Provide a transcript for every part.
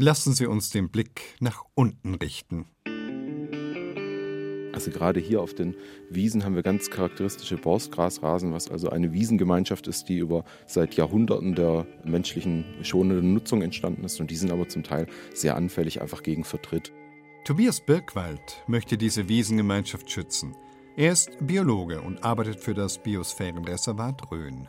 Lassen Sie uns den Blick nach unten richten. Also gerade hier auf den Wiesen haben wir ganz charakteristische Borstgrasrasen, was also eine Wiesengemeinschaft ist, die über seit Jahrhunderten der menschlichen schonenden Nutzung entstanden ist. Und die sind aber zum Teil sehr anfällig einfach gegen Vertritt. Tobias Birkwald möchte diese Wiesengemeinschaft schützen. Er ist Biologe und arbeitet für das Biosphärenreservat Rhön.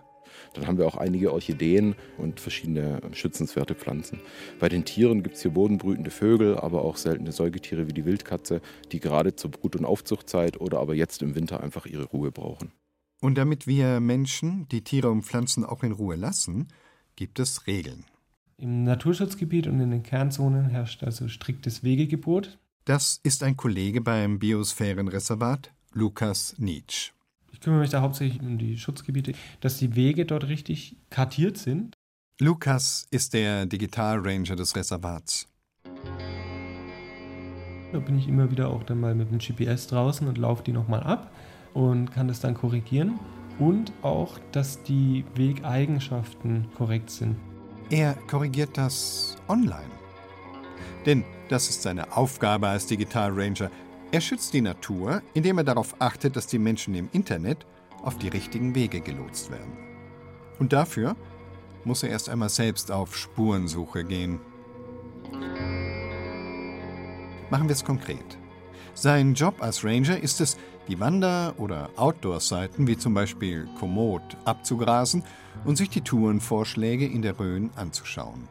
Dann haben wir auch einige Orchideen und verschiedene schützenswerte Pflanzen. Bei den Tieren gibt es hier bodenbrütende Vögel, aber auch seltene Säugetiere wie die Wildkatze, die gerade zur Brut- und Aufzuchtzeit oder aber jetzt im Winter einfach ihre Ruhe brauchen. Und damit wir Menschen die Tiere und Pflanzen auch in Ruhe lassen, gibt es Regeln. Im Naturschutzgebiet und in den Kernzonen herrscht also striktes Wegegebot. Das ist ein Kollege beim Biosphärenreservat, Lukas Nietzsch. Ich kümmere mich da hauptsächlich um die Schutzgebiete, dass die Wege dort richtig kartiert sind. Lukas ist der Digitalranger des Reservats. Da bin ich immer wieder auch dann mal mit dem GPS draußen und laufe die nochmal ab und kann das dann korrigieren. Und auch, dass die Wegeigenschaften korrekt sind. Er korrigiert das online. Denn das ist seine Aufgabe als Digitalranger. Er schützt die Natur, indem er darauf achtet, dass die Menschen im Internet auf die richtigen Wege gelotst werden. Und dafür muss er erst einmal selbst auf Spurensuche gehen. Machen wir es konkret. Sein Job als Ranger ist es, die Wander- oder Outdoor-Seiten wie zum Beispiel Komoot abzugrasen und sich die Tourenvorschläge in der Rhön anzuschauen.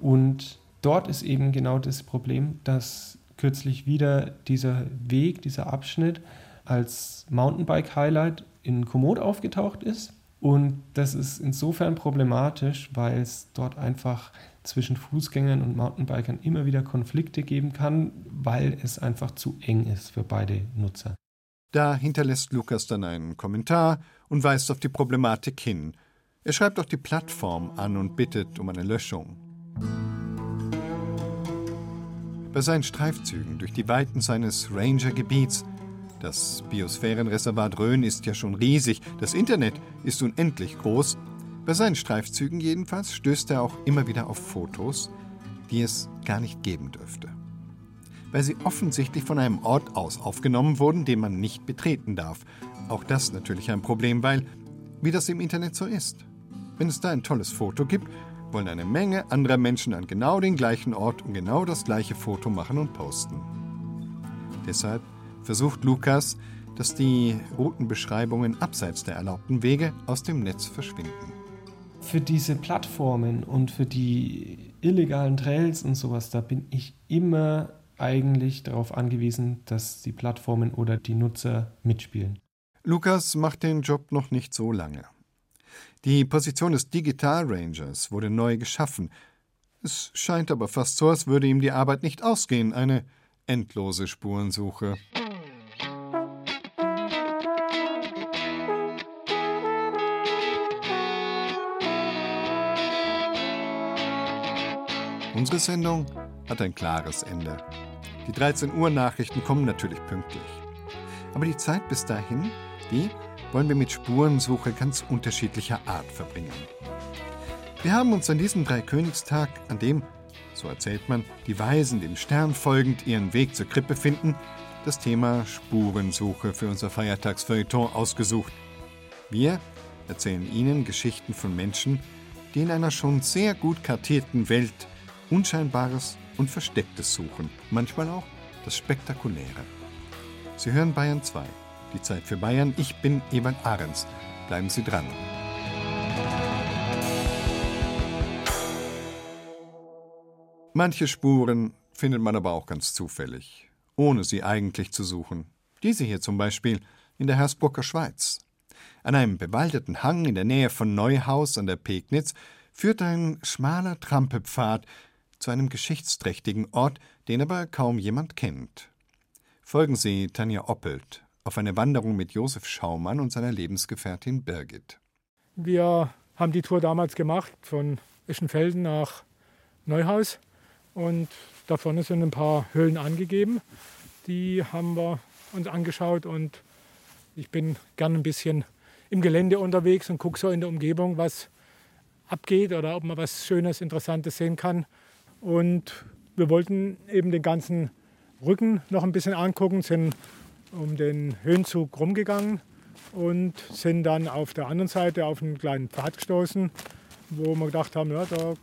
Und dort ist eben genau das Problem, dass kürzlich wieder dieser Weg, dieser Abschnitt als Mountainbike-Highlight in Komoot aufgetaucht ist. Und das ist insofern problematisch, weil es dort einfach zwischen Fußgängern und Mountainbikern immer wieder Konflikte geben kann, weil es einfach zu eng ist für beide Nutzer. Da hinterlässt Lukas dann einen Kommentar und weist auf die Problematik hin. Er schreibt auch die Plattform an und bittet um eine Löschung. Bei seinen Streifzügen durch die Weiten seines Ranger-Gebiets das Biosphärenreservat Rhön ist ja schon riesig, das Internet ist unendlich groß. Bei seinen Streifzügen jedenfalls stößt er auch immer wieder auf Fotos, die es gar nicht geben dürfte. Weil sie offensichtlich von einem Ort aus aufgenommen wurden, den man nicht betreten darf. Auch das natürlich ein Problem, weil, wie das im Internet so ist, wenn es da ein tolles Foto gibt, wollen eine Menge anderer Menschen an genau den gleichen Ort und genau das gleiche Foto machen und posten. Deshalb versucht Lukas, dass die Routenbeschreibungen abseits der erlaubten Wege aus dem Netz verschwinden. Für diese Plattformen und für die illegalen Trails und sowas, da bin ich immer eigentlich darauf angewiesen, dass die Plattformen oder die Nutzer mitspielen. Lukas macht den Job noch nicht so lange. Die Position des Digital Rangers wurde neu geschaffen. Es scheint aber fast so, als würde ihm die Arbeit nicht ausgehen, eine endlose Spurensuche. Unsere Sendung hat ein klares Ende. Die 13 Uhr Nachrichten kommen natürlich pünktlich. Aber die Zeit bis dahin, die wollen wir mit Spurensuche ganz unterschiedlicher Art verbringen. Wir haben uns an diesem Dreikönigstag, an dem, so erzählt man, die Weisen dem Stern folgend ihren Weg zur Krippe finden, das Thema Spurensuche für unser Feiertagsfeuilleton ausgesucht. Wir erzählen Ihnen Geschichten von Menschen, die in einer schon sehr gut kartierten Welt Unscheinbares und Verstecktes suchen, manchmal auch das Spektakuläre. Sie hören Bayern 2, die Zeit für Bayern. Ich bin Ewald Ahrens. Bleiben Sie dran. Manche Spuren findet man aber auch ganz zufällig, ohne sie eigentlich zu suchen. Diese hier zum Beispiel in der Hersbrucker Schweiz. An einem bewaldeten Hang in der Nähe von Neuhaus an der Pegnitz führt ein schmaler Trampelpfad zu einem geschichtsträchtigen Ort, den aber kaum jemand kennt. Folgen Sie Tanja Oppelt auf eine Wanderung mit Josef Schaumann und seiner Lebensgefährtin Birgit. Wir haben die Tour damals gemacht von Ischenfelden nach Neuhaus und da vorne sind ein paar Höhlen angegeben. Die haben wir uns angeschaut und ich bin gern ein bisschen im Gelände unterwegs und gucke so in der Umgebung, was abgeht oder ob man was Schönes, Interessantes sehen kann. Und wir wollten eben den ganzen Rücken noch ein bisschen angucken, sind um den Höhenzug rumgegangen und sind dann auf der anderen Seite auf einen kleinen Pfad gestoßen, wo wir gedacht haben, ja, da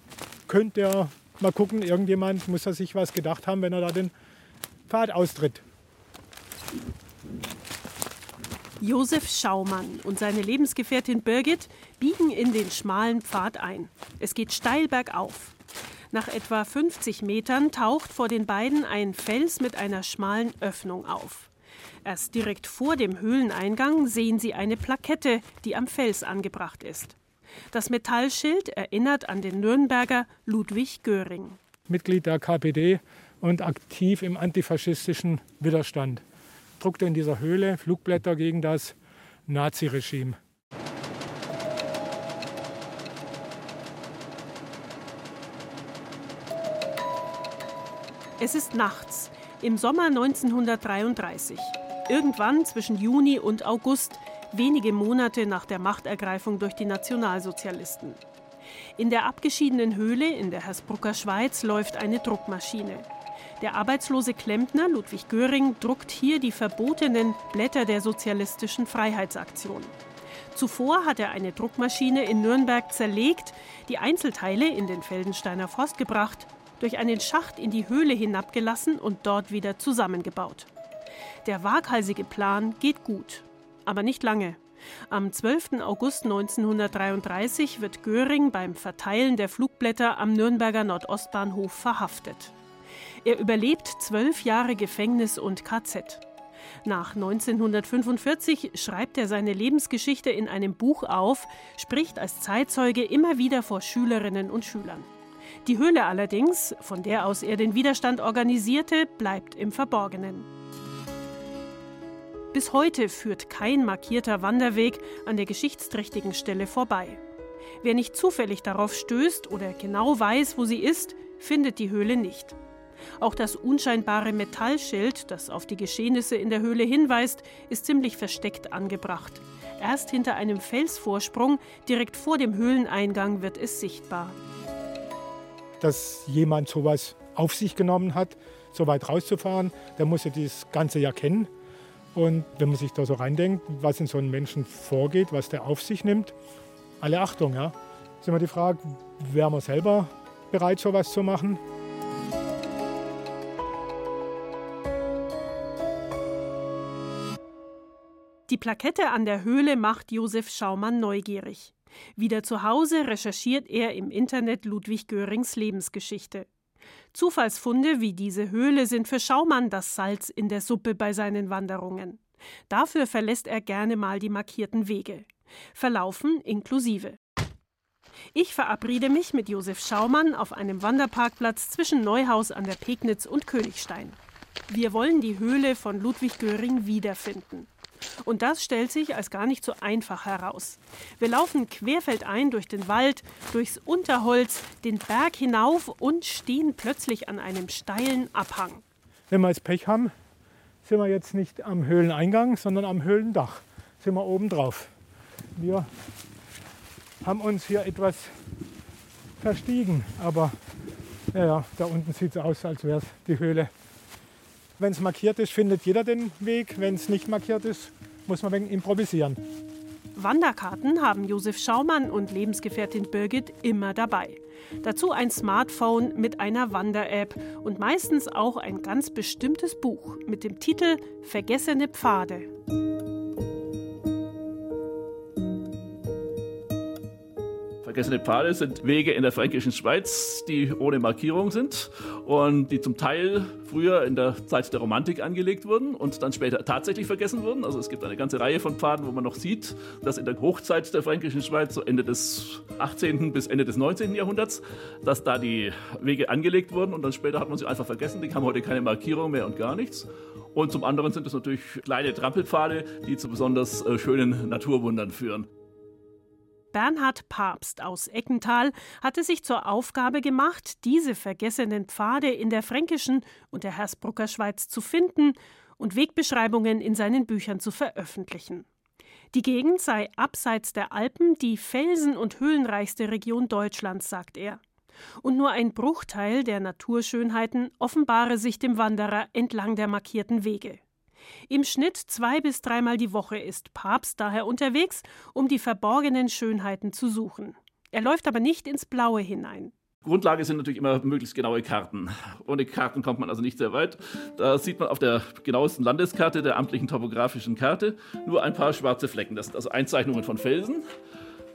könnte er mal gucken, irgendjemand muss er sich was gedacht haben, wenn er da den Pfad austritt. Josef Schaumann und seine Lebensgefährtin Birgit biegen in den schmalen Pfad ein. Es geht steil bergauf. Nach etwa 50 Metern taucht vor den beiden ein Fels mit einer schmalen Öffnung auf. Erst direkt vor dem Höhleneingang sehen sie eine Plakette, die am Fels angebracht ist. Das Metallschild erinnert an den Nürnberger Ludwig Göring. Mitglied der KPD und aktiv im antifaschistischen Widerstand. Druckte in dieser Höhle Flugblätter gegen das Naziregime. Es ist nachts, im Sommer 1933. Irgendwann zwischen Juni und August, wenige Monate nach der Machtergreifung durch die Nationalsozialisten. In der abgeschiedenen Höhle in der Hersbrucker Schweiz läuft eine Druckmaschine. Der arbeitslose Klempner Ludwig Göring druckt hier die verbotenen Blätter der sozialistischen Freiheitsaktion. Zuvor hat er eine Druckmaschine in Nürnberg zerlegt, die Einzelteile in den Feldensteiner Forst gebracht, durch einen Schacht in die Höhle hinabgelassen und dort wieder zusammengebaut. Der waghalsige Plan geht gut, aber nicht lange. Am 12. August 1933 wird Göring beim Verteilen der Flugblätter am Nürnberger Nordostbahnhof verhaftet. Er überlebt zwölf Jahre Gefängnis und KZ. Nach 1945 schreibt er seine Lebensgeschichte in einem Buch auf, spricht als Zeitzeuge immer wieder vor Schülerinnen und Schülern. Die Höhle allerdings, von der aus er den Widerstand organisierte, bleibt im Verborgenen. Bis heute führt kein markierter Wanderweg an der geschichtsträchtigen Stelle vorbei. Wer nicht zufällig darauf stößt oder genau weiß, wo sie ist, findet die Höhle nicht. Auch das unscheinbare Metallschild, das auf die Geschehnisse in der Höhle hinweist, ist ziemlich versteckt angebracht. Erst hinter einem Felsvorsprung, direkt vor dem Höhleneingang, wird es sichtbar dass jemand sowas auf sich genommen hat, so weit rauszufahren, der muss ja das Ganze ja kennen. Und wenn man sich da so reindenkt, was in so einem Menschen vorgeht, was der auf sich nimmt, alle Achtung, ja. Ist immer die Frage, wäre man selber bereit, sowas zu machen? Die Plakette an der Höhle macht Josef Schaumann neugierig. Wieder zu Hause recherchiert er im Internet Ludwig Görings Lebensgeschichte. Zufallsfunde wie diese Höhle sind für Schaumann das Salz in der Suppe bei seinen Wanderungen. Dafür verlässt er gerne mal die markierten Wege. Verlaufen inklusive. Ich verabrede mich mit Josef Schaumann auf einem Wanderparkplatz zwischen Neuhaus an der Pegnitz und Königstein. Wir wollen die Höhle von Ludwig Göring wiederfinden. Und das stellt sich als gar nicht so einfach heraus. Wir laufen querfeldein durch den Wald, durchs Unterholz, den Berg hinauf und stehen plötzlich an einem steilen Abhang. Wenn wir jetzt Pech haben, sind wir jetzt nicht am Höhleneingang, sondern am Höhlendach. Sind wir oben drauf. Wir haben uns hier etwas verstiegen, aber ja, da unten sieht es aus, als wäre es die Höhle wenn es markiert ist, findet jeder den Weg. Wenn es nicht markiert ist, muss man ein improvisieren. Wanderkarten haben Josef Schaumann und Lebensgefährtin Birgit immer dabei. Dazu ein Smartphone mit einer Wander-App und meistens auch ein ganz bestimmtes Buch mit dem Titel Vergessene Pfade. Vergessene Pfade sind Wege in der fränkischen Schweiz, die ohne Markierung sind und die zum Teil früher in der Zeit der Romantik angelegt wurden und dann später tatsächlich vergessen wurden. Also es gibt eine ganze Reihe von Pfaden, wo man noch sieht, dass in der Hochzeit der fränkischen Schweiz, so Ende des 18. bis Ende des 19. Jahrhunderts, dass da die Wege angelegt wurden und dann später hat man sie einfach vergessen. Die haben heute keine Markierung mehr und gar nichts. Und zum anderen sind es natürlich kleine Trampelpfade, die zu besonders äh, schönen Naturwundern führen. Bernhard Papst aus Eckental hatte sich zur Aufgabe gemacht, diese vergessenen Pfade in der fränkischen und der Hersbrucker Schweiz zu finden und Wegbeschreibungen in seinen Büchern zu veröffentlichen. Die Gegend sei abseits der Alpen die felsen- und höhlenreichste Region Deutschlands, sagt er. Und nur ein Bruchteil der Naturschönheiten offenbare sich dem Wanderer entlang der markierten Wege. Im Schnitt zwei bis dreimal die Woche ist Papst daher unterwegs, um die verborgenen Schönheiten zu suchen. Er läuft aber nicht ins Blaue hinein. Grundlage sind natürlich immer möglichst genaue Karten. Ohne Karten kommt man also nicht sehr weit. Da sieht man auf der genauesten Landeskarte, der amtlichen topografischen Karte, nur ein paar schwarze Flecken. Das sind also Einzeichnungen von Felsen.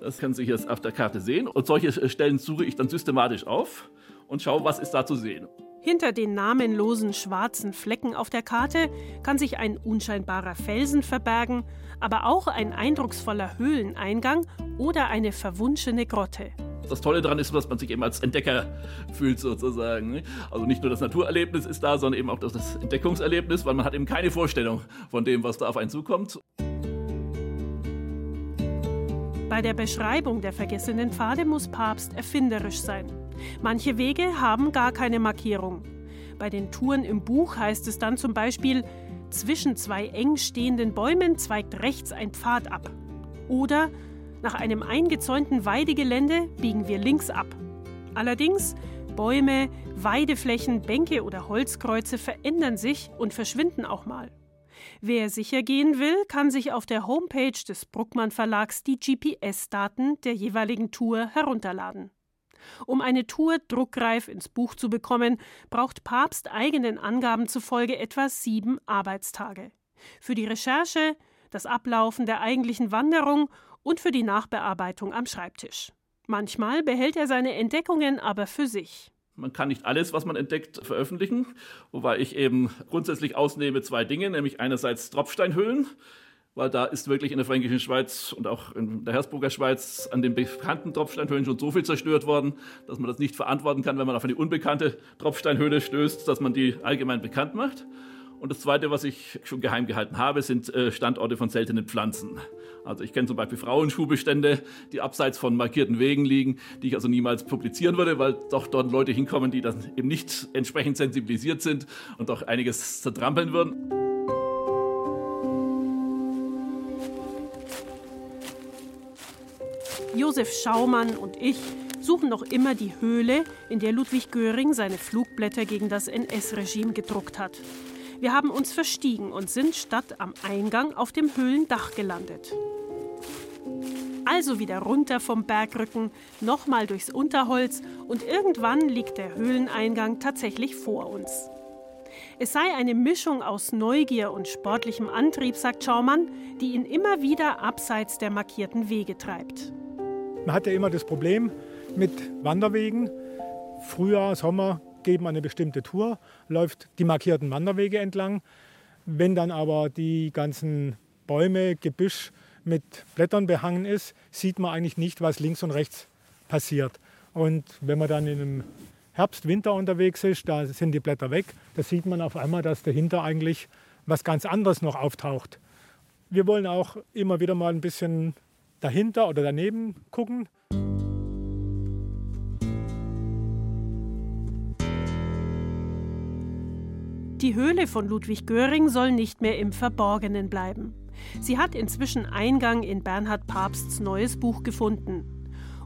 Das können Sie jetzt auf der Karte sehen. Und solche Stellen suche ich dann systematisch auf und schaue, was ist da zu sehen. Hinter den namenlosen schwarzen Flecken auf der Karte kann sich ein unscheinbarer Felsen verbergen, aber auch ein eindrucksvoller Höhleneingang oder eine verwunschene Grotte. Das Tolle daran ist, dass man sich eben als Entdecker fühlt sozusagen. Also nicht nur das Naturerlebnis ist da, sondern eben auch das Entdeckungserlebnis, weil man hat eben keine Vorstellung von dem, was da auf einen zukommt. Bei der Beschreibung der vergessenen Pfade muss Papst erfinderisch sein. Manche Wege haben gar keine Markierung. Bei den Touren im Buch heißt es dann zum Beispiel, zwischen zwei eng stehenden Bäumen zweigt rechts ein Pfad ab. Oder nach einem eingezäunten Weidegelände biegen wir links ab. Allerdings, Bäume, Weideflächen, Bänke oder Holzkreuze verändern sich und verschwinden auch mal. Wer sicher gehen will, kann sich auf der Homepage des Bruckmann Verlags die GPS-Daten der jeweiligen Tour herunterladen. Um eine Tour druckreif ins Buch zu bekommen, braucht Papst eigenen Angaben zufolge etwa sieben Arbeitstage. Für die Recherche, das Ablaufen der eigentlichen Wanderung und für die Nachbearbeitung am Schreibtisch. Manchmal behält er seine Entdeckungen aber für sich. Man kann nicht alles, was man entdeckt, veröffentlichen, wobei ich eben grundsätzlich ausnehme zwei Dinge, nämlich einerseits Tropfsteinhöhlen, weil da ist wirklich in der fränkischen Schweiz und auch in der Hersburger Schweiz an den bekannten Tropfsteinhöhlen schon so viel zerstört worden, dass man das nicht verantworten kann, wenn man auf eine unbekannte Tropfsteinhöhle stößt, dass man die allgemein bekannt macht. Und das Zweite, was ich schon geheim gehalten habe, sind äh, Standorte von seltenen Pflanzen. Also ich kenne zum Beispiel Frauenschuhbestände, die abseits von markierten Wegen liegen, die ich also niemals publizieren würde, weil doch dort Leute hinkommen, die dann eben nicht entsprechend sensibilisiert sind und auch einiges zertrampeln würden. Josef Schaumann und ich suchen noch immer die Höhle, in der Ludwig Göring seine Flugblätter gegen das NS-Regime gedruckt hat. Wir haben uns verstiegen und sind statt am Eingang auf dem Höhlendach gelandet. Also wieder runter vom Bergrücken, nochmal durchs Unterholz und irgendwann liegt der Höhleneingang tatsächlich vor uns. Es sei eine Mischung aus Neugier und sportlichem Antrieb, sagt Schaumann, die ihn immer wieder abseits der markierten Wege treibt. Man hat ja immer das Problem mit Wanderwegen. Frühjahr, Sommer man eine bestimmte Tour, läuft die markierten Wanderwege entlang. Wenn dann aber die ganzen Bäume, Gebüsch mit Blättern behangen ist, sieht man eigentlich nicht, was links und rechts passiert. Und wenn man dann in einem Herbst, Winter unterwegs ist, da sind die Blätter weg, da sieht man auf einmal, dass dahinter eigentlich was ganz anderes noch auftaucht. Wir wollen auch immer wieder mal ein bisschen dahinter oder daneben gucken. Die Höhle von Ludwig Göring soll nicht mehr im Verborgenen bleiben. Sie hat inzwischen Eingang in Bernhard Papsts neues Buch gefunden.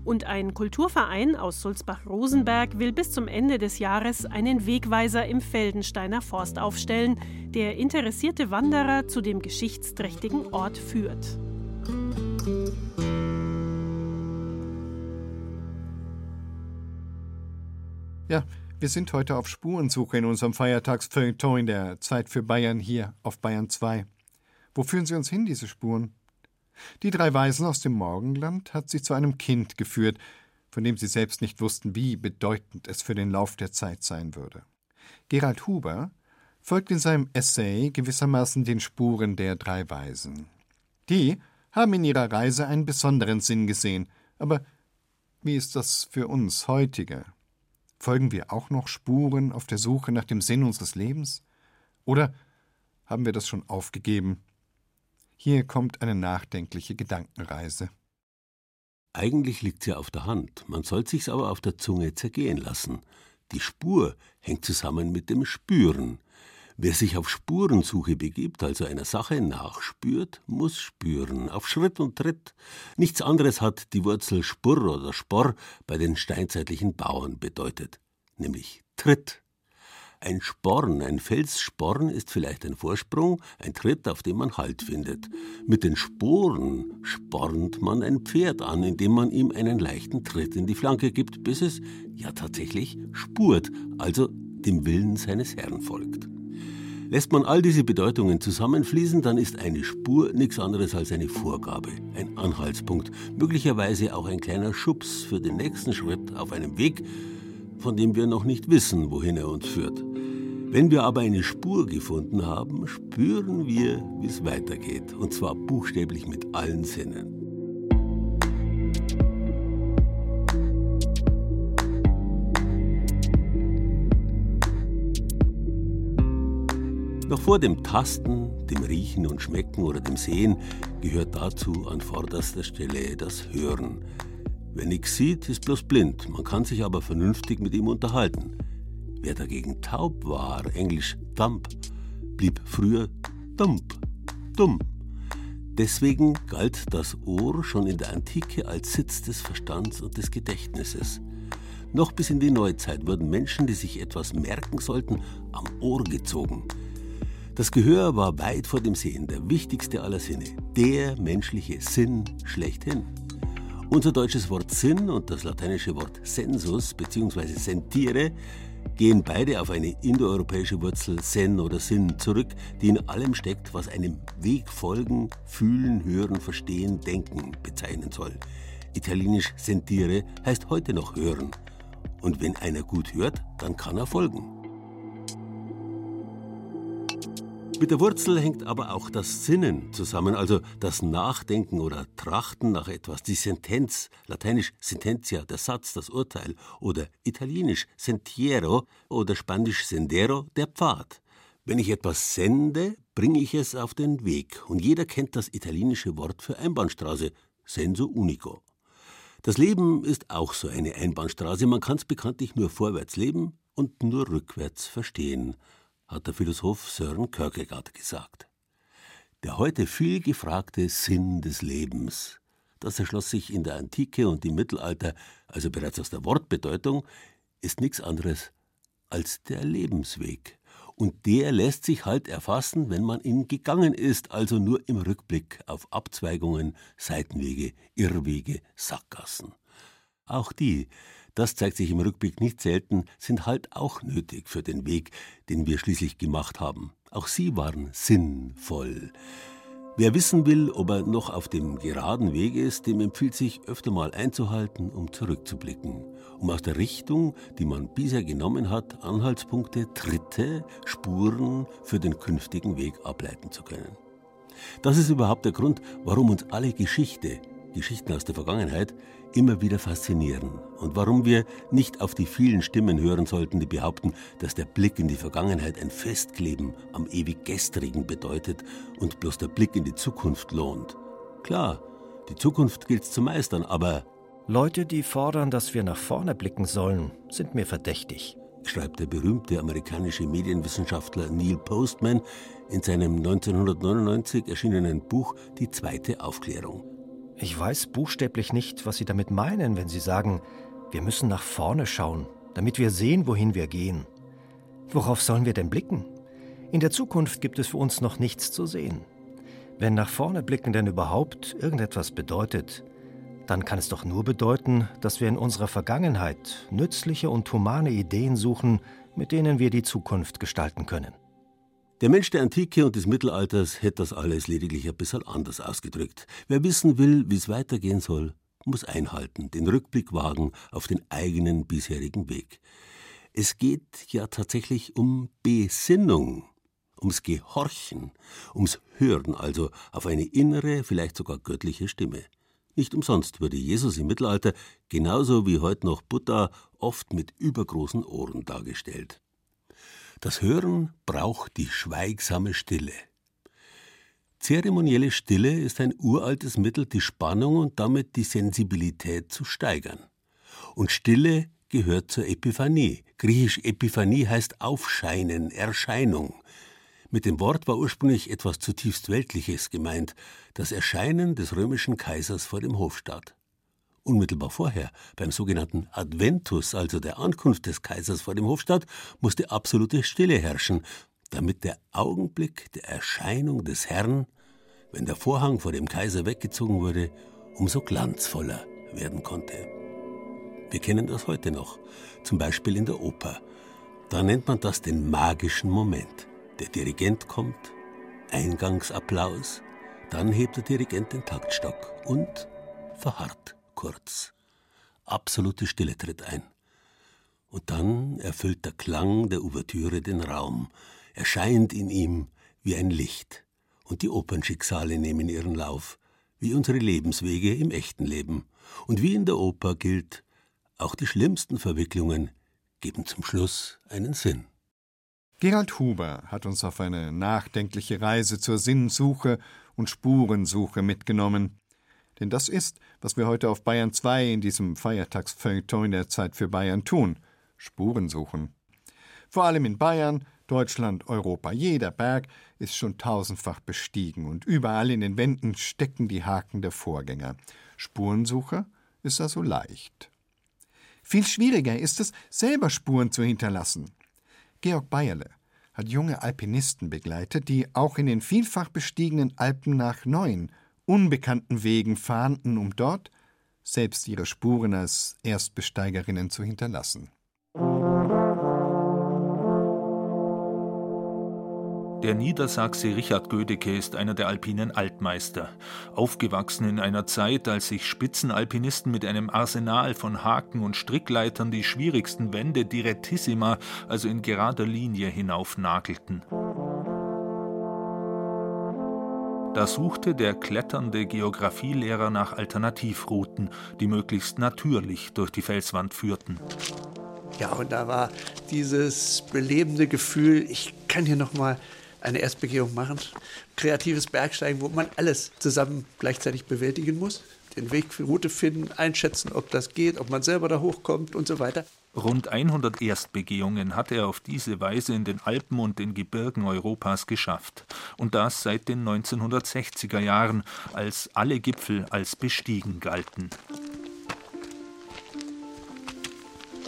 Und ein Kulturverein aus Sulzbach-Rosenberg will bis zum Ende des Jahres einen Wegweiser im Feldensteiner Forst aufstellen, der interessierte Wanderer zu dem geschichtsträchtigen Ort führt. Ja, wir sind heute auf Spurensuche in unserem Feiertagsfeuilleton in der Zeit für Bayern hier auf Bayern 2. Wo führen sie uns hin, diese Spuren? Die drei Weisen aus dem Morgenland hat sie zu einem Kind geführt, von dem sie selbst nicht wussten, wie bedeutend es für den Lauf der Zeit sein würde. Gerald Huber folgt in seinem Essay gewissermaßen den Spuren der drei Weisen. Die haben in ihrer Reise einen besonderen Sinn gesehen, aber wie ist das für uns heutige? Folgen wir auch noch Spuren auf der Suche nach dem Sinn unseres Lebens? Oder haben wir das schon aufgegeben? Hier kommt eine nachdenkliche Gedankenreise. Eigentlich liegt's ja auf der Hand, man soll sich's aber auf der Zunge zergehen lassen. Die Spur hängt zusammen mit dem Spüren. Wer sich auf Spurensuche begibt, also einer Sache nachspürt, muss spüren, auf Schritt und Tritt. Nichts anderes hat die Wurzel Spur oder Sporr bei den steinzeitlichen Bauern bedeutet, nämlich Tritt. Ein Sporn, ein Felssporn ist vielleicht ein Vorsprung, ein Tritt, auf dem man Halt findet. Mit den Sporen spornt man ein Pferd an, indem man ihm einen leichten Tritt in die Flanke gibt, bis es ja tatsächlich spurt, also dem Willen seines Herrn folgt. Lässt man all diese Bedeutungen zusammenfließen, dann ist eine Spur nichts anderes als eine Vorgabe, ein Anhaltspunkt, möglicherweise auch ein kleiner Schubs für den nächsten Schritt auf einem Weg, von dem wir noch nicht wissen, wohin er uns führt. Wenn wir aber eine Spur gefunden haben, spüren wir, wie es weitergeht, und zwar buchstäblich mit allen Sinnen. Noch vor dem Tasten, dem Riechen und Schmecken oder dem Sehen gehört dazu an vorderster Stelle das Hören. Wer nichts sieht, ist bloß blind, man kann sich aber vernünftig mit ihm unterhalten. Wer dagegen taub war, englisch thump, blieb früher dump, dumm. Deswegen galt das Ohr schon in der Antike als Sitz des Verstands und des Gedächtnisses. Noch bis in die Neuzeit wurden Menschen, die sich etwas merken sollten, am Ohr gezogen. Das Gehör war weit vor dem Sehen der wichtigste aller Sinne, der menschliche Sinn schlechthin. Unser deutsches Wort Sinn und das lateinische Wort sensus bzw. sentire gehen beide auf eine indoeuropäische Wurzel sen oder Sinn zurück, die in allem steckt, was einem Weg folgen, fühlen, hören, verstehen, denken bezeichnen soll. Italienisch sentire heißt heute noch hören. Und wenn einer gut hört, dann kann er folgen. Mit der Wurzel hängt aber auch das Sinnen zusammen, also das Nachdenken oder Trachten nach etwas, die Sentenz, lateinisch sententia, der Satz, das Urteil, oder italienisch sentiero oder spanisch sendero, der Pfad. Wenn ich etwas sende, bringe ich es auf den Weg, und jeder kennt das italienische Wort für Einbahnstraße, senso unico. Das Leben ist auch so eine Einbahnstraße, man kann es bekanntlich nur vorwärts leben und nur rückwärts verstehen hat der Philosoph Søren Kierkegaard gesagt. Der heute viel gefragte Sinn des Lebens, das erschloss sich in der Antike und im Mittelalter, also bereits aus der Wortbedeutung, ist nichts anderes als der Lebensweg. Und der lässt sich halt erfassen, wenn man ihn gegangen ist, also nur im Rückblick auf Abzweigungen, Seitenwege, Irrwege, Sackgassen. Auch die, das zeigt sich im Rückblick nicht selten, sind halt auch nötig für den Weg, den wir schließlich gemacht haben. Auch sie waren sinnvoll. Wer wissen will, ob er noch auf dem geraden Weg ist, dem empfiehlt sich öfter mal einzuhalten, um zurückzublicken, um aus der Richtung, die man bisher genommen hat, Anhaltspunkte, Tritte, Spuren für den künftigen Weg ableiten zu können. Das ist überhaupt der Grund, warum uns alle Geschichte, Geschichten aus der Vergangenheit, immer wieder faszinieren und warum wir nicht auf die vielen Stimmen hören sollten, die behaupten, dass der Blick in die Vergangenheit ein Festkleben am ewig Gestrigen bedeutet und bloß der Blick in die Zukunft lohnt. Klar, die Zukunft gilt zu meistern, aber Leute, die fordern, dass wir nach vorne blicken sollen, sind mir verdächtig, schreibt der berühmte amerikanische Medienwissenschaftler Neil Postman in seinem 1999 erschienenen Buch Die zweite Aufklärung. Ich weiß buchstäblich nicht, was Sie damit meinen, wenn Sie sagen, wir müssen nach vorne schauen, damit wir sehen, wohin wir gehen. Worauf sollen wir denn blicken? In der Zukunft gibt es für uns noch nichts zu sehen. Wenn nach vorne blicken denn überhaupt irgendetwas bedeutet, dann kann es doch nur bedeuten, dass wir in unserer Vergangenheit nützliche und humane Ideen suchen, mit denen wir die Zukunft gestalten können. Der Mensch der Antike und des Mittelalters hätte das alles lediglich ein bisschen anders ausgedrückt. Wer wissen will, wie es weitergehen soll, muss einhalten, den Rückblick wagen auf den eigenen bisherigen Weg. Es geht ja tatsächlich um Besinnung, ums Gehorchen, ums Hören, also auf eine innere, vielleicht sogar göttliche Stimme. Nicht umsonst wurde Jesus im Mittelalter, genauso wie heute noch Buddha, oft mit übergroßen Ohren dargestellt. Das Hören braucht die schweigsame Stille. Zeremonielle Stille ist ein uraltes Mittel, die Spannung und damit die Sensibilität zu steigern. Und Stille gehört zur Epiphanie. Griechisch Epiphanie heißt Aufscheinen, Erscheinung. Mit dem Wort war ursprünglich etwas zutiefst Weltliches gemeint, das Erscheinen des römischen Kaisers vor dem Hofstaat. Unmittelbar vorher, beim sogenannten Adventus, also der Ankunft des Kaisers vor dem Hofstaat, musste absolute Stille herrschen, damit der Augenblick der Erscheinung des Herrn, wenn der Vorhang vor dem Kaiser weggezogen wurde, umso glanzvoller werden konnte. Wir kennen das heute noch, zum Beispiel in der Oper. Da nennt man das den magischen Moment. Der Dirigent kommt, Eingangsapplaus, dann hebt der Dirigent den Taktstock und verharrt kurz. Absolute Stille tritt ein. Und dann erfüllt der Klang der Ouvertüre den Raum, erscheint in ihm wie ein Licht. Und die Opernschicksale nehmen ihren Lauf, wie unsere Lebenswege im echten Leben. Und wie in der Oper gilt, auch die schlimmsten Verwicklungen geben zum Schluss einen Sinn. Gerald Huber hat uns auf eine nachdenkliche Reise zur Sinnsuche und Spurensuche mitgenommen. Denn das ist, was wir heute auf Bayern 2 in diesem Feiertagsfeuilleton der Zeit für Bayern tun: Spuren suchen. Vor allem in Bayern, Deutschland, Europa. Jeder Berg ist schon tausendfach bestiegen und überall in den Wänden stecken die Haken der Vorgänger. Spurensuche ist also leicht. Viel schwieriger ist es, selber Spuren zu hinterlassen. Georg Bayerle hat junge Alpinisten begleitet, die auch in den vielfach bestiegenen Alpen nach neuen, unbekannten Wegen fahnden, um dort selbst ihre Spuren als Erstbesteigerinnen zu hinterlassen. Der Niedersachse Richard Gödecke ist einer der alpinen Altmeister. Aufgewachsen in einer Zeit, als sich Spitzenalpinisten mit einem Arsenal von Haken und Strickleitern die schwierigsten Wände direttissima, also in gerader Linie, hinaufnagelten. Da suchte der kletternde Geographielehrer nach Alternativrouten, die möglichst natürlich durch die Felswand führten. Ja, und da war dieses belebende Gefühl, ich kann hier noch mal eine Erstbegehung machen. Kreatives Bergsteigen, wo man alles zusammen gleichzeitig bewältigen muss. Den Weg für Route finden, einschätzen, ob das geht, ob man selber da hochkommt und so weiter. Rund 100 Erstbegehungen hat er auf diese Weise in den Alpen und den Gebirgen Europas geschafft. Und das seit den 1960er Jahren, als alle Gipfel als bestiegen galten.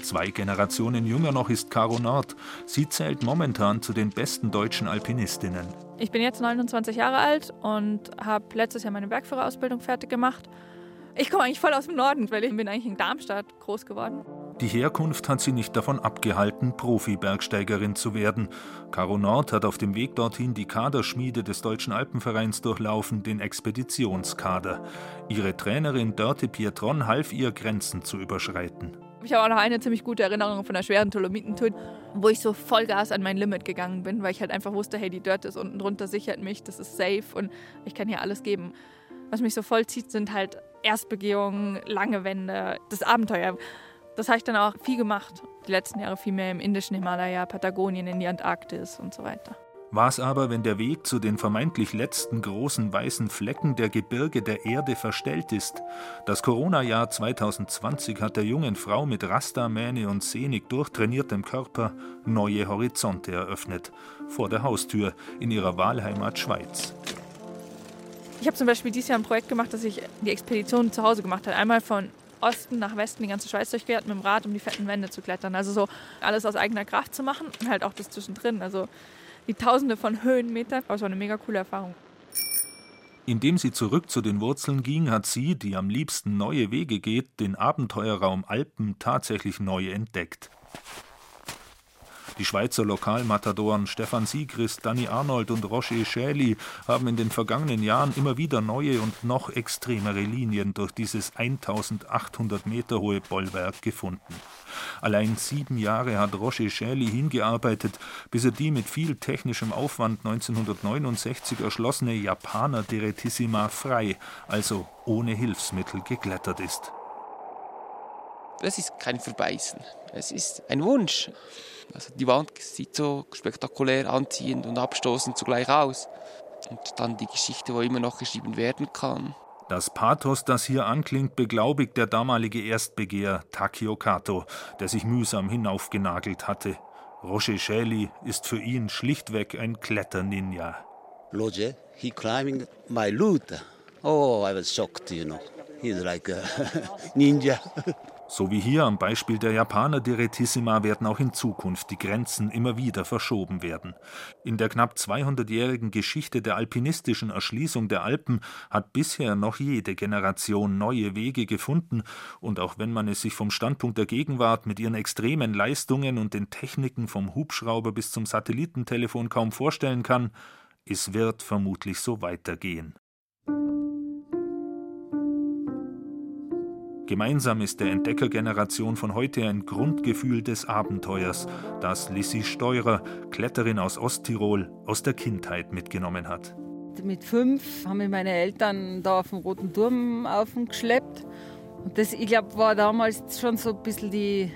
Zwei Generationen jünger noch ist Caro Nord. Sie zählt momentan zu den besten deutschen Alpinistinnen. Ich bin jetzt 29 Jahre alt und habe letztes Jahr meine Bergführerausbildung fertig gemacht. Ich komme eigentlich voll aus dem Norden, weil ich bin eigentlich in Darmstadt groß geworden. Die Herkunft hat sie nicht davon abgehalten, Profi-Bergsteigerin zu werden. Caro Nord hat auf dem Weg dorthin die Kaderschmiede des Deutschen Alpenvereins durchlaufen, den Expeditionskader. Ihre Trainerin Dörte Pietron half ihr, Grenzen zu überschreiten. Ich habe auch noch eine ziemlich gute Erinnerung von einer schweren Tolomithentour, wo ich so Vollgas an mein Limit gegangen bin, weil ich halt einfach wusste, hey, die Dirt ist unten drunter, sichert mich, das ist safe und ich kann hier alles geben. Was mich so voll zieht, sind halt Erstbegehungen, lange Wände, das Abenteuer. Das habe ich dann auch viel gemacht. Die letzten Jahre viel mehr im indischen Himalaya, Patagonien, in die Antarktis und so weiter. Was aber, wenn der Weg zu den vermeintlich letzten großen weißen Flecken der Gebirge der Erde verstellt ist? Das Corona-Jahr 2020 hat der jungen Frau mit Rastamähne und sehnig durchtrainiertem Körper neue Horizonte eröffnet. Vor der Haustür in ihrer Wahlheimat Schweiz. Ich habe zum Beispiel dieses Jahr ein Projekt gemacht, das ich die Expedition zu Hause gemacht habe. Einmal von Osten nach Westen die ganze Schweiz durchquert mit dem Rad, um die fetten Wände zu klettern. Also so alles aus eigener Kraft zu machen und halt auch das zwischendrin. Also die Tausende von Höhenmetern. Aber es war eine mega coole Erfahrung. Indem sie zurück zu den Wurzeln ging, hat sie, die am liebsten neue Wege geht, den Abenteuerraum Alpen tatsächlich neu entdeckt. Die Schweizer Lokalmatadoren Stefan Siegrist, Danny Arnold und Roger Schäli haben in den vergangenen Jahren immer wieder neue und noch extremere Linien durch dieses 1800 Meter hohe Bollwerk gefunden. Allein sieben Jahre hat Roger Schäli hingearbeitet, bis er die mit viel technischem Aufwand 1969 erschlossene Japaner Direttissima frei, also ohne Hilfsmittel, geklettert ist. Das ist kein Verbeißen. Es ist ein Wunsch. Also die Wand sieht so spektakulär anziehend und abstoßend zugleich aus. Und dann die Geschichte, wo immer noch geschrieben werden kann. Das Pathos, das hier anklingt, beglaubigt der damalige Erstbegehr Takio Kato, der sich mühsam hinaufgenagelt hatte. Roger Shelley ist für ihn schlichtweg ein Kletterninja. Roger, he climbing my route. Oh, I was shocked, you know. He's like a ninja. So wie hier am Beispiel der Japaner Direttissima werden auch in Zukunft die Grenzen immer wieder verschoben werden. In der knapp 200-jährigen Geschichte der alpinistischen Erschließung der Alpen hat bisher noch jede Generation neue Wege gefunden, und auch wenn man es sich vom Standpunkt der Gegenwart mit ihren extremen Leistungen und den Techniken vom Hubschrauber bis zum Satellitentelefon kaum vorstellen kann, es wird vermutlich so weitergehen. Gemeinsam ist der Entdeckergeneration von heute ein Grundgefühl des Abenteuers, das Lissy Steurer, Kletterin aus Osttirol, aus der Kindheit mitgenommen hat. Mit fünf haben mich meine Eltern da auf den Roten Turm aufgeschleppt. Und das, ich glaube, war damals schon so ein bisschen die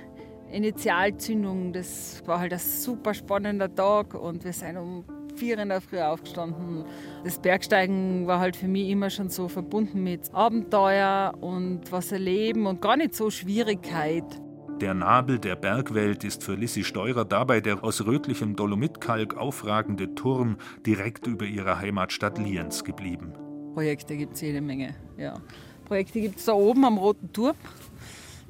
Initialzündung. Das war halt ein super spannender Tag und wir sind um vier in der Früh aufgestanden. Das Bergsteigen war halt für mich immer schon so verbunden mit Abenteuer und was erleben und gar nicht so Schwierigkeit. Der Nabel der Bergwelt ist für Lissy Steurer dabei der aus rötlichem Dolomitkalk aufragende Turm direkt über ihrer Heimatstadt Lienz geblieben. Projekte gibt es jede Menge, ja. Projekte gibt es da oben am Roten Turm.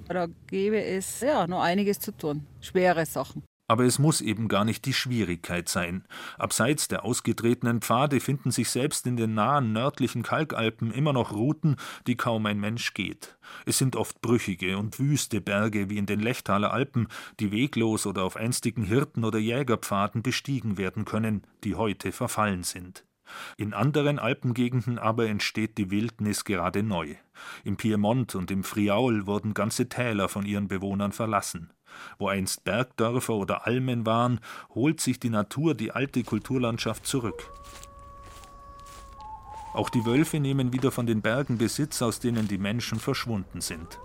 Da gäbe es ja noch einiges zu tun. Schwere Sachen. Aber es muss eben gar nicht die Schwierigkeit sein. Abseits der ausgetretenen Pfade finden sich selbst in den nahen nördlichen Kalkalpen immer noch Routen, die kaum ein Mensch geht. Es sind oft brüchige und wüste Berge wie in den Lechtaler Alpen, die weglos oder auf einstigen Hirten- oder Jägerpfaden bestiegen werden können, die heute verfallen sind. In anderen Alpengegenden aber entsteht die Wildnis gerade neu. Im Piemont und im Friaul wurden ganze Täler von ihren Bewohnern verlassen. Wo einst Bergdörfer oder Almen waren, holt sich die Natur die alte Kulturlandschaft zurück. Auch die Wölfe nehmen wieder von den Bergen Besitz, aus denen die Menschen verschwunden sind.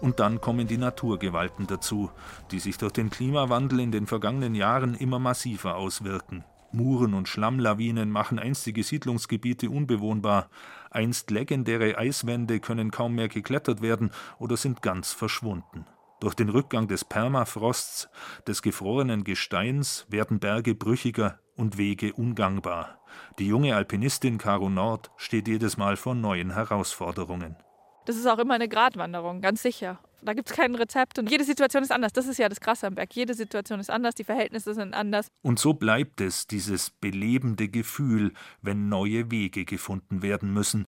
Und dann kommen die Naturgewalten dazu, die sich durch den Klimawandel in den vergangenen Jahren immer massiver auswirken. Muren und Schlammlawinen machen einstige Siedlungsgebiete unbewohnbar. Einst legendäre Eiswände können kaum mehr geklettert werden oder sind ganz verschwunden. Durch den Rückgang des Permafrosts, des gefrorenen Gesteins, werden Berge brüchiger und Wege ungangbar. Die junge Alpinistin Caro Nord steht jedes Mal vor neuen Herausforderungen. Das ist auch immer eine Gratwanderung, ganz sicher. Da gibt es kein Rezept und jede Situation ist anders. Das ist ja das Krasse am Berg. Jede Situation ist anders, die Verhältnisse sind anders. Und so bleibt es, dieses belebende Gefühl, wenn neue Wege gefunden werden müssen.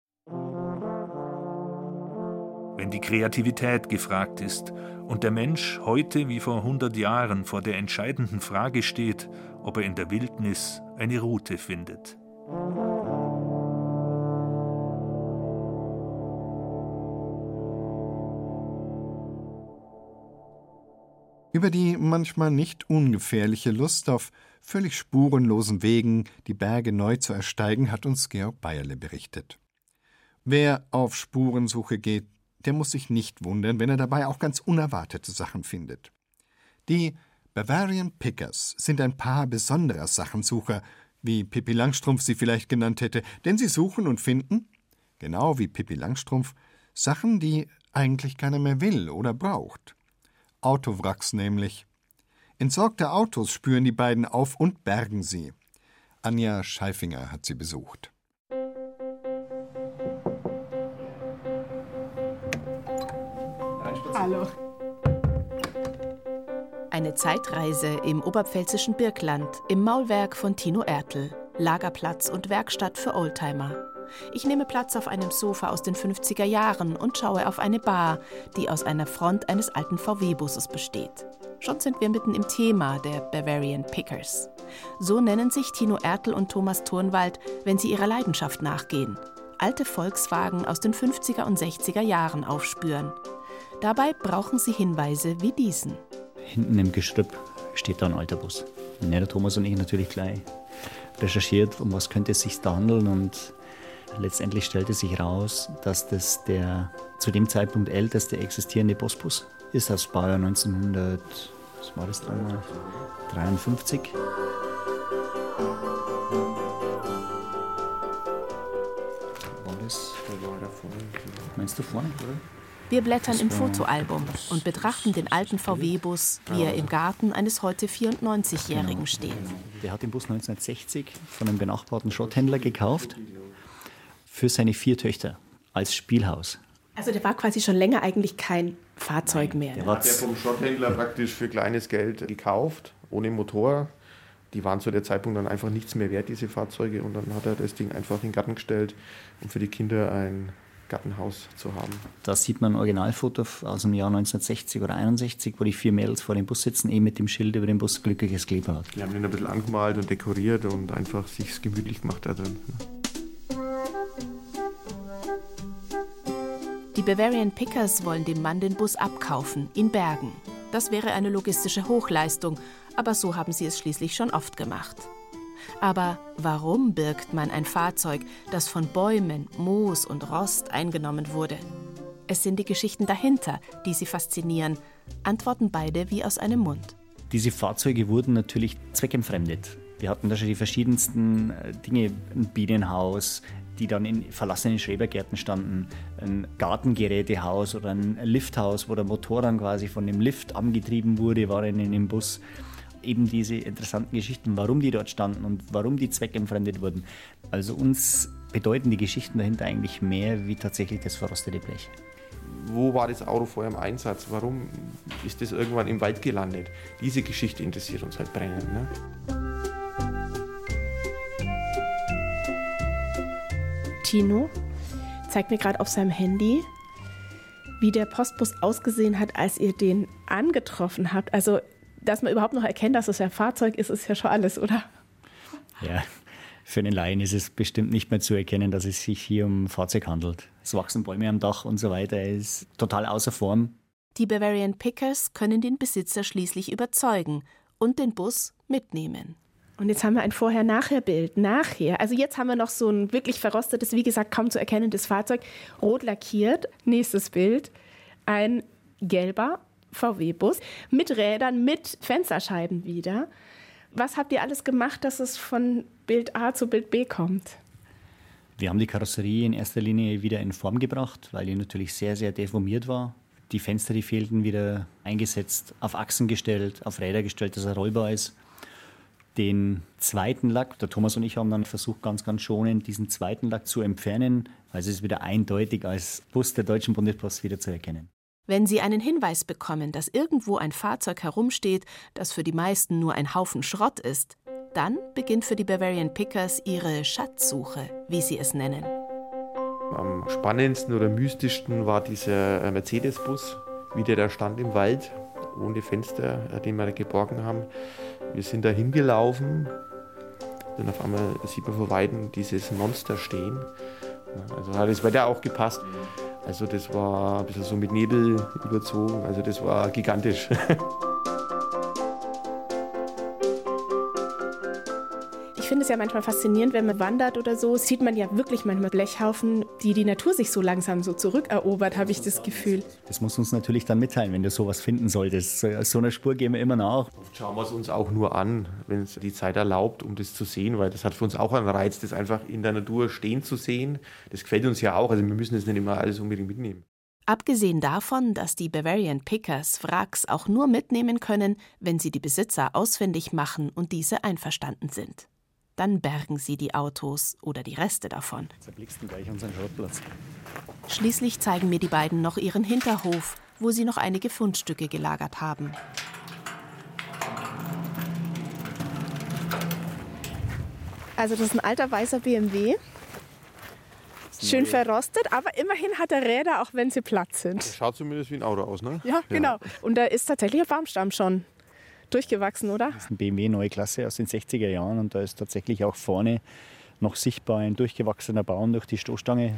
Wenn die Kreativität gefragt ist und der Mensch heute wie vor 100 Jahren vor der entscheidenden Frage steht, ob er in der Wildnis eine Route findet. Über die manchmal nicht ungefährliche Lust auf völlig spurenlosen Wegen die Berge neu zu ersteigen, hat uns Georg Bayerle berichtet. Wer auf Spurensuche geht, der muss sich nicht wundern, wenn er dabei auch ganz unerwartete Sachen findet. Die Bavarian Pickers sind ein paar besonderer Sachensucher, wie Pippi Langstrumpf sie vielleicht genannt hätte, denn sie suchen und finden, genau wie Pippi Langstrumpf, Sachen, die eigentlich keiner mehr will oder braucht. Autowracks nämlich. Entsorgte Autos spüren die beiden auf und bergen sie. Anja Scheifinger hat sie besucht. Hallo. Eine Zeitreise im oberpfälzischen Birkland, im Maulwerk von Tino Ertl, Lagerplatz und Werkstatt für Oldtimer. Ich nehme Platz auf einem Sofa aus den 50er Jahren und schaue auf eine Bar, die aus einer Front eines alten VW-Busses besteht. Schon sind wir mitten im Thema der Bavarian Pickers. So nennen sich Tino Ertl und Thomas Turnwald, wenn sie ihrer Leidenschaft nachgehen. Alte Volkswagen aus den 50er und 60er Jahren aufspüren. Dabei brauchen sie Hinweise wie diesen. Hinten im Gestrüpp steht da ein alter Bus. Ja, der Thomas und ich natürlich gleich recherchiert, um was könnte es sich da handeln und letztendlich stellte sich raus, dass das der zu dem Zeitpunkt älteste existierende Busbus ist aus Baujahr 1900, was war das damals? 53. War das? Meinst du vorne, oder? Wir blättern im Fotoalbum und betrachten den alten VW-Bus, wie er im Garten eines heute 94-Jährigen steht. Der hat den Bus 1960 von einem benachbarten Schrotthändler gekauft für seine vier Töchter als Spielhaus. Also der war quasi schon länger eigentlich kein Fahrzeug mehr. Der hat er vom Schrotthändler praktisch für kleines Geld gekauft, ohne Motor. Die waren zu der Zeitpunkt dann einfach nichts mehr wert, diese Fahrzeuge. Und dann hat er das Ding einfach in den Garten gestellt, um für die Kinder ein Gartenhaus zu haben. Da sieht man ein Originalfoto aus dem Jahr 1960 oder 61, wo die vier Mädels vor dem Bus sitzen, eh mit dem Schild über dem Bus glückliches Kleeblatt. Die haben den ein bisschen angemalt und dekoriert und einfach sich gemütlich gemacht da drin. Bavarian Pickers wollen dem Mann den Bus abkaufen, ihn bergen. Das wäre eine logistische Hochleistung, aber so haben sie es schließlich schon oft gemacht. Aber warum birgt man ein Fahrzeug, das von Bäumen, Moos und Rost eingenommen wurde? Es sind die Geschichten dahinter, die sie faszinieren, antworten beide wie aus einem Mund. Diese Fahrzeuge wurden natürlich zweckentfremdet. Wir hatten da schon die verschiedensten äh, Dinge, ein Bienenhaus, die dann in verlassenen Schrebergärten standen, ein Gartengerätehaus oder ein Lifthaus, wo der Motor dann quasi von dem Lift angetrieben wurde, war in dem Bus eben diese interessanten Geschichten, warum die dort standen und warum die zweckentfremdet wurden. Also uns bedeuten die Geschichten dahinter eigentlich mehr wie tatsächlich das verrostete Blech. Wo war das Auto vorher im Einsatz? Warum ist das irgendwann im Wald gelandet? Diese Geschichte interessiert uns halt brennend. Ne? Tino zeigt mir gerade auf seinem Handy, wie der Postbus ausgesehen hat, als ihr den angetroffen habt. Also dass man überhaupt noch erkennt, dass es ein Fahrzeug ist, ist ja schon alles, oder? Ja, für einen Laien ist es bestimmt nicht mehr zu erkennen, dass es sich hier um ein Fahrzeug handelt. Es wachsen Bäume am Dach und so weiter. Er ist total außer Form. Die Bavarian Pickers können den Besitzer schließlich überzeugen und den Bus mitnehmen. Und jetzt haben wir ein Vorher-Nachher-Bild. Nachher, also jetzt haben wir noch so ein wirklich verrostetes, wie gesagt, kaum zu erkennendes Fahrzeug, rot lackiert. Nächstes Bild, ein gelber VW-Bus mit Rädern, mit Fensterscheiben wieder. Was habt ihr alles gemacht, dass es von Bild A zu Bild B kommt? Wir haben die Karosserie in erster Linie wieder in Form gebracht, weil die natürlich sehr, sehr deformiert war. Die Fenster, die fehlten, wieder eingesetzt, auf Achsen gestellt, auf Räder gestellt, dass er rollbar ist. Den zweiten Lack, der Thomas und ich haben dann versucht, ganz, ganz schonend diesen zweiten Lack zu entfernen, weil es ist wieder eindeutig als Bus der Deutschen Bundespost wieder zu erkennen. Wenn Sie einen Hinweis bekommen, dass irgendwo ein Fahrzeug herumsteht, das für die meisten nur ein Haufen Schrott ist, dann beginnt für die Bavarian Pickers ihre Schatzsuche, wie sie es nennen. Am spannendsten oder mystischsten war dieser äh, Mercedes-Bus, wie der da stand im Wald, ohne Fenster, äh, den wir da geborgen haben. Wir sind da hingelaufen und auf einmal sieht man vor Weitem dieses Monster stehen. Also hat das Wetter auch gepasst. Also das war ein bisschen so mit Nebel überzogen. Also das war gigantisch. Ich finde es ja manchmal faszinierend, wenn man wandert oder so, sieht man ja wirklich manchmal Blechhaufen, die die Natur sich so langsam so zurückerobert, habe ich das Gefühl. Das muss uns natürlich dann mitteilen, wenn du sowas finden solltest. So einer Spur gehen wir immer nach. Oft schauen wir es uns auch nur an, wenn es die Zeit erlaubt, um das zu sehen, weil das hat für uns auch einen Reiz, das einfach in der Natur stehen zu sehen. Das gefällt uns ja auch, also wir müssen das nicht immer alles unbedingt mitnehmen. Abgesehen davon, dass die Bavarian Pickers Wracks auch nur mitnehmen können, wenn sie die Besitzer ausfindig machen und diese einverstanden sind. Dann bergen sie die Autos oder die Reste davon. Du gleich unseren Schrottplatz. Schließlich zeigen mir die beiden noch ihren Hinterhof, wo sie noch einige Fundstücke gelagert haben. Also das ist ein alter weißer BMW. Schön verrostet, aber immerhin hat er Räder, auch wenn sie platt sind. Das schaut zumindest wie ein Auto aus, ne? Ja, genau. Und da ist tatsächlich ein Baumstamm schon durchgewachsen, oder? Das ist ein BMW neue Klasse aus den 60er Jahren und da ist tatsächlich auch vorne noch sichtbar ein durchgewachsener Baum durch die Stoßstange.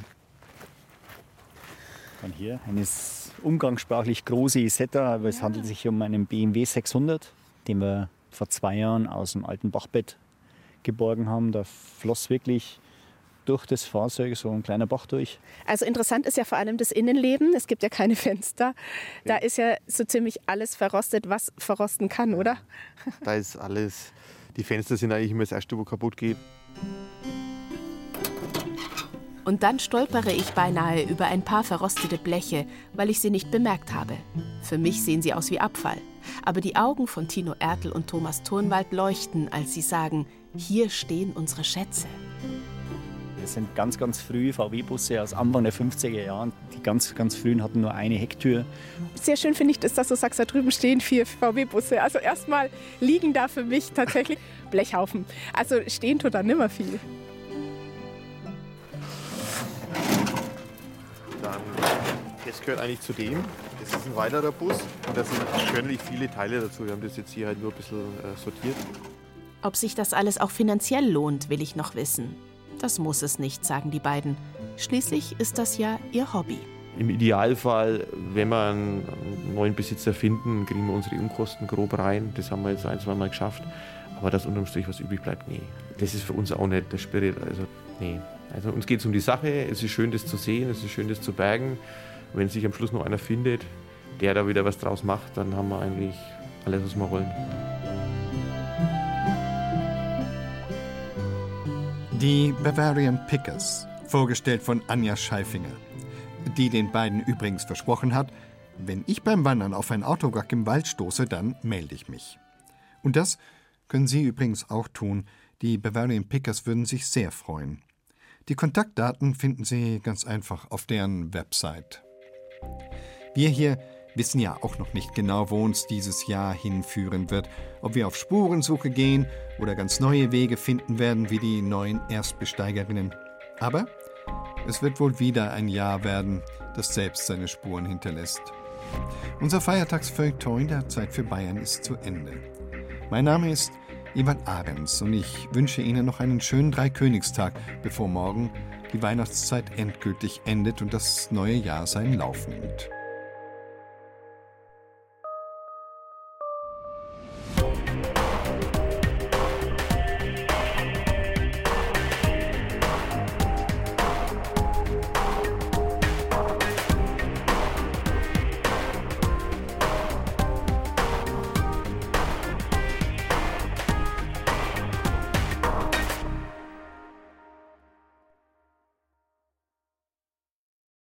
Dann hier eines umgangssprachlich große Isetta, aber es handelt sich um einen BMW 600, den wir vor zwei Jahren aus dem alten Bachbett geborgen haben. Da floss wirklich durch das Fahrzeug so ein kleiner Bach durch. Also interessant ist ja vor allem das Innenleben. Es gibt ja keine Fenster. Da ist ja so ziemlich alles verrostet, was verrosten kann, oder? Da ist alles. Die Fenster sind eigentlich immer das Erste, wo kaputt geht. Und dann stolpere ich beinahe über ein paar verrostete Bleche, weil ich sie nicht bemerkt habe. Für mich sehen sie aus wie Abfall. Aber die Augen von Tino Ertel und Thomas Turnwald leuchten, als sie sagen, hier stehen unsere Schätze. Das sind ganz, ganz frühe VW-Busse aus Anfang der 50er Jahren. Die ganz, ganz frühen hatten nur eine Hecktür. Sehr schön finde ich, dass, dass du sagst, da drüben stehen vier VW-Busse. Also erstmal liegen da für mich tatsächlich Blechhaufen. Also stehen tut da nimmer viel. Dann, das gehört eigentlich zu dem. Das ist ein weiterer Bus und da sind gehören viele Teile dazu. Wir haben das jetzt hier halt nur ein bisschen äh, sortiert. Ob sich das alles auch finanziell lohnt, will ich noch wissen. Das muss es nicht, sagen die beiden. Schließlich ist das ja ihr Hobby. Im Idealfall, wenn wir einen neuen Besitzer finden, kriegen wir unsere Unkosten grob rein. Das haben wir jetzt ein, zwei Mal geschafft. Aber dass unterm Strich was übrig bleibt, nee. Das ist für uns auch nicht der Spirit. Also, nee. Also uns geht es um die Sache. Es ist schön, das zu sehen. Es ist schön, das zu bergen. Wenn sich am Schluss noch einer findet, der da wieder was draus macht, dann haben wir eigentlich alles, was wir wollen. Die Bavarian Pickers, vorgestellt von Anja Scheifinger, die den beiden übrigens versprochen hat, wenn ich beim Wandern auf ein Autowrack im Wald stoße, dann melde ich mich. Und das können Sie übrigens auch tun. Die Bavarian Pickers würden sich sehr freuen. Die Kontaktdaten finden Sie ganz einfach auf deren Website. Wir hier wissen ja auch noch nicht genau, wo uns dieses Jahr hinführen wird, ob wir auf Spurensuche gehen oder ganz neue Wege finden werden wie die neuen Erstbesteigerinnen. Aber es wird wohl wieder ein Jahr werden, das selbst seine Spuren hinterlässt. Unser Feiertagsfeuilleton der Zeit für Bayern ist zu Ende. Mein Name ist Ivan Ahrens und ich wünsche Ihnen noch einen schönen Dreikönigstag, bevor morgen die Weihnachtszeit endgültig endet und das neue Jahr seinen Lauf nimmt.